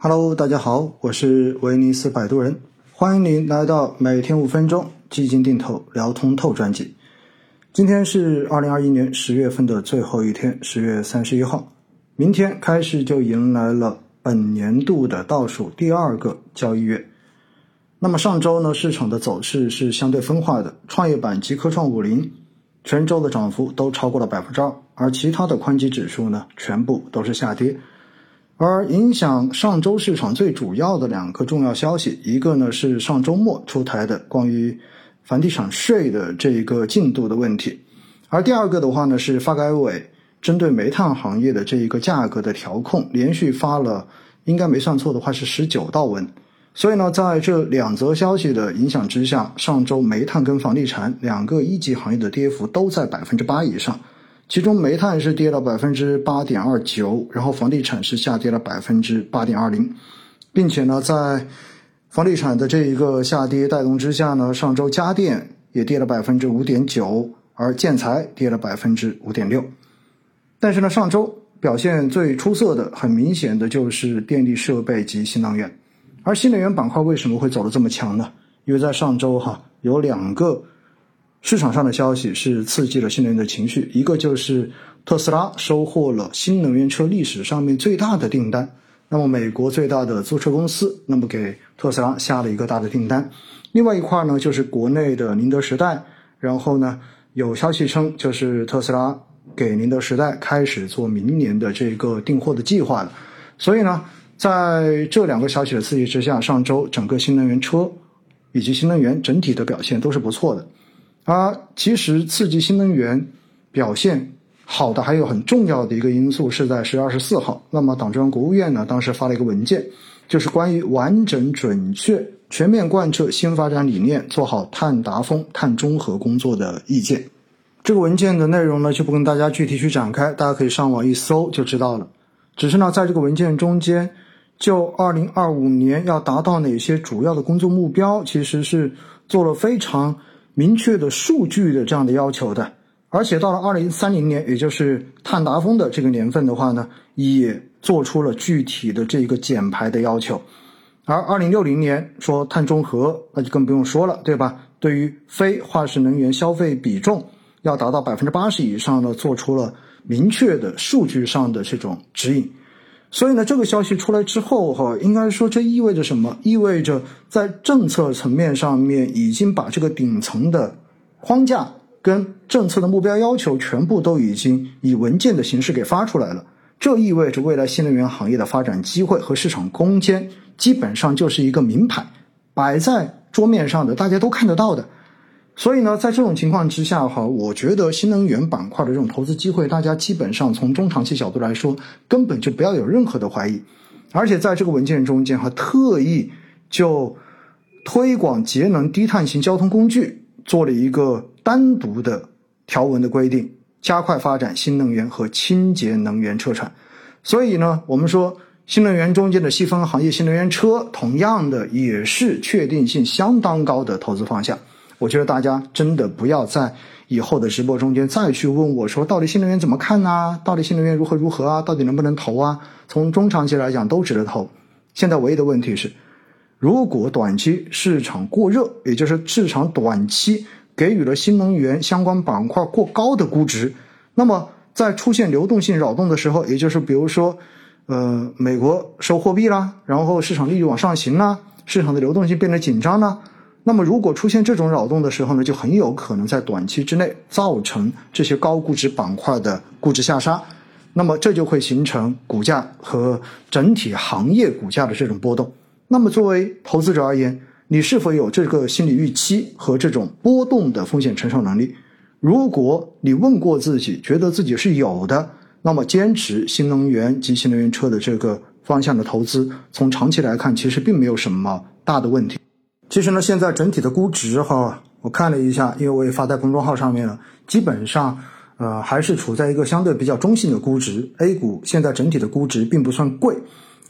Hello，大家好，我是威尼斯摆渡人，欢迎您来到每天五分钟基金定投聊通透专辑。今天是二零二一年十月份的最后一天，十月三十一号，明天开始就迎来了本年度的倒数第二个交易月。那么上周呢，市场的走势是相对分化的，创业板及科创五零全周的涨幅都超过了百分之二，而其他的宽基指数呢，全部都是下跌。而影响上周市场最主要的两个重要消息，一个呢是上周末出台的关于房地产税的这一个进度的问题，而第二个的话呢是发改委针对煤炭行业的这一个价格的调控，连续发了应该没算错的话是十九道文，所以呢在这两则消息的影响之下，上周煤炭跟房地产两个一级行业的跌幅都在百分之八以上。其中煤炭是跌了百分之八点二九，然后房地产是下跌了百分之八点二零，并且呢，在房地产的这一个下跌带动之下呢，上周家电也跌了百分之五点九，而建材跌了百分之五点六。但是呢，上周表现最出色的、很明显的就是电力设备及新能源。而新能源板块为什么会走得这么强呢？因为在上周哈有两个。市场上的消息是刺激了新能源的情绪，一个就是特斯拉收获了新能源车历史上面最大的订单。那么，美国最大的租车公司那么给特斯拉下了一个大的订单。另外一块呢，就是国内的宁德时代，然后呢，有消息称就是特斯拉给宁德时代开始做明年的这个订货的计划了。所以呢，在这两个消息的刺激之下，上周整个新能源车以及新能源整体的表现都是不错的。而其实刺激新能源表现好的还有很重要的一个因素是在十月二十四号，那么党中央、国务院呢当时发了一个文件，就是关于完整、准确、全面贯彻新发展理念，做好碳达峰、碳中和工作的意见。这个文件的内容呢就不跟大家具体去展开，大家可以上网一搜就知道了。只是呢，在这个文件中间，就二零二五年要达到哪些主要的工作目标，其实是做了非常。明确的数据的这样的要求的，而且到了二零三零年，也就是碳达峰的这个年份的话呢，也做出了具体的这个减排的要求。而二零六零年说碳中和，那就更不用说了，对吧？对于非化石能源消费比重要达到百分之八十以上呢，做出了明确的数据上的这种指引。所以呢，这个消息出来之后，哈，应该说这意味着什么？意味着在政策层面上面已经把这个顶层的框架跟政策的目标要求全部都已经以文件的形式给发出来了。这意味着未来新能源行业的发展机会和市场空间，基本上就是一个明牌摆在桌面上的，大家都看得到的。所以呢，在这种情况之下哈，我觉得新能源板块的这种投资机会，大家基本上从中长期角度来说，根本就不要有任何的怀疑。而且在这个文件中间哈，特意就推广节能低碳型交通工具，做了一个单独的条文的规定，加快发展新能源和清洁能源车产。所以呢，我们说新能源中间的细分行业，新能源车同样的也是确定性相当高的投资方向。我觉得大家真的不要在以后的直播中间再去问我说，到底新能源怎么看呢？到底新能源如何如何啊？到底能不能投啊？从中长期来讲都值得投。现在唯一的问题是，如果短期市场过热，也就是市场短期给予了新能源相关板块过高的估值，那么在出现流动性扰动的时候，也就是比如说，呃，美国收货币啦，然后市场利率往上行啦，市场的流动性变得紧张啦。那么，如果出现这种扰动的时候呢，就很有可能在短期之内造成这些高估值板块的估值下杀。那么，这就会形成股价和整体行业股价的这种波动。那么，作为投资者而言，你是否有这个心理预期和这种波动的风险承受能力？如果你问过自己，觉得自己是有的，那么坚持新能源及新能源车的这个方向的投资，从长期来看，其实并没有什么大的问题。其实呢，现在整体的估值哈，我看了一下，因为我也发在公众号上面了，基本上，呃，还是处在一个相对比较中性的估值。A 股现在整体的估值并不算贵，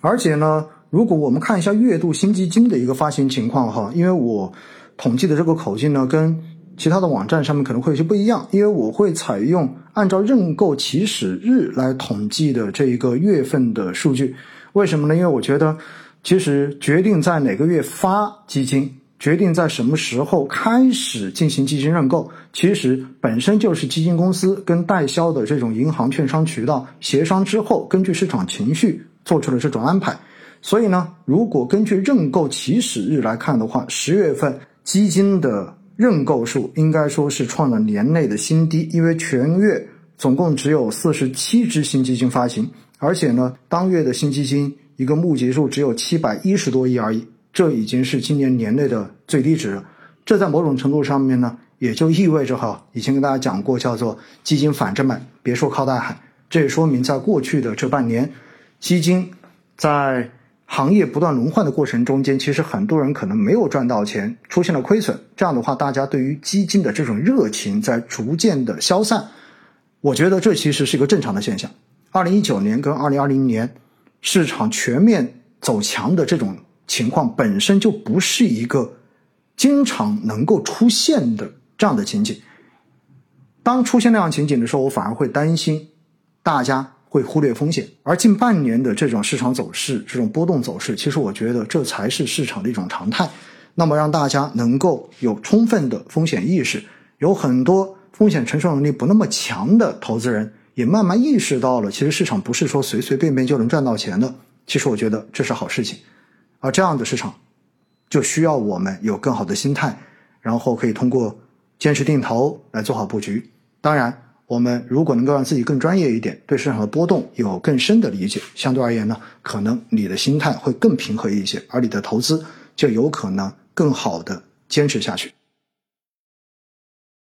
而且呢，如果我们看一下月度新基金的一个发行情况哈，因为我统计的这个口径呢，跟其他的网站上面可能会有些不一样，因为我会采用按照认购起始日来统计的这一个月份的数据。为什么呢？因为我觉得，其实决定在哪个月发基金，决定在什么时候开始进行基金认购，其实本身就是基金公司跟代销的这种银行、券商渠道协商之后，根据市场情绪做出了这种安排。所以呢，如果根据认购起始日来看的话，十月份基金的认购数应该说是创了年内的新低，因为全月总共只有四十七只新基金发行，而且呢，当月的新基金一个募集数只有七百一十多亿而已，这已经是今年年内的最低值了。这在某种程度上面呢，也就意味着哈，以前跟大家讲过，叫做基金反着买，别说靠大海。这也说明，在过去的这半年，基金在行业不断轮换的过程中间，其实很多人可能没有赚到钱，出现了亏损。这样的话，大家对于基金的这种热情在逐渐的消散。我觉得这其实是一个正常的现象。二零一九年跟二零二零年市场全面走强的这种情况，本身就不是一个经常能够出现的这样的情景。当出现那样情景的时候，我反而会担心大家。会忽略风险，而近半年的这种市场走势、这种波动走势，其实我觉得这才是市场的一种常态。那么让大家能够有充分的风险意识，有很多风险承受能力不那么强的投资人也慢慢意识到了，其实市场不是说随随便便就能赚到钱的。其实我觉得这是好事情，而这样的市场就需要我们有更好的心态，然后可以通过坚持定投来做好布局。当然。我们如果能够让自己更专业一点，对市场的波动有更深的理解，相对而言呢，可能你的心态会更平和一些，而你的投资就有可能更好的坚持下去。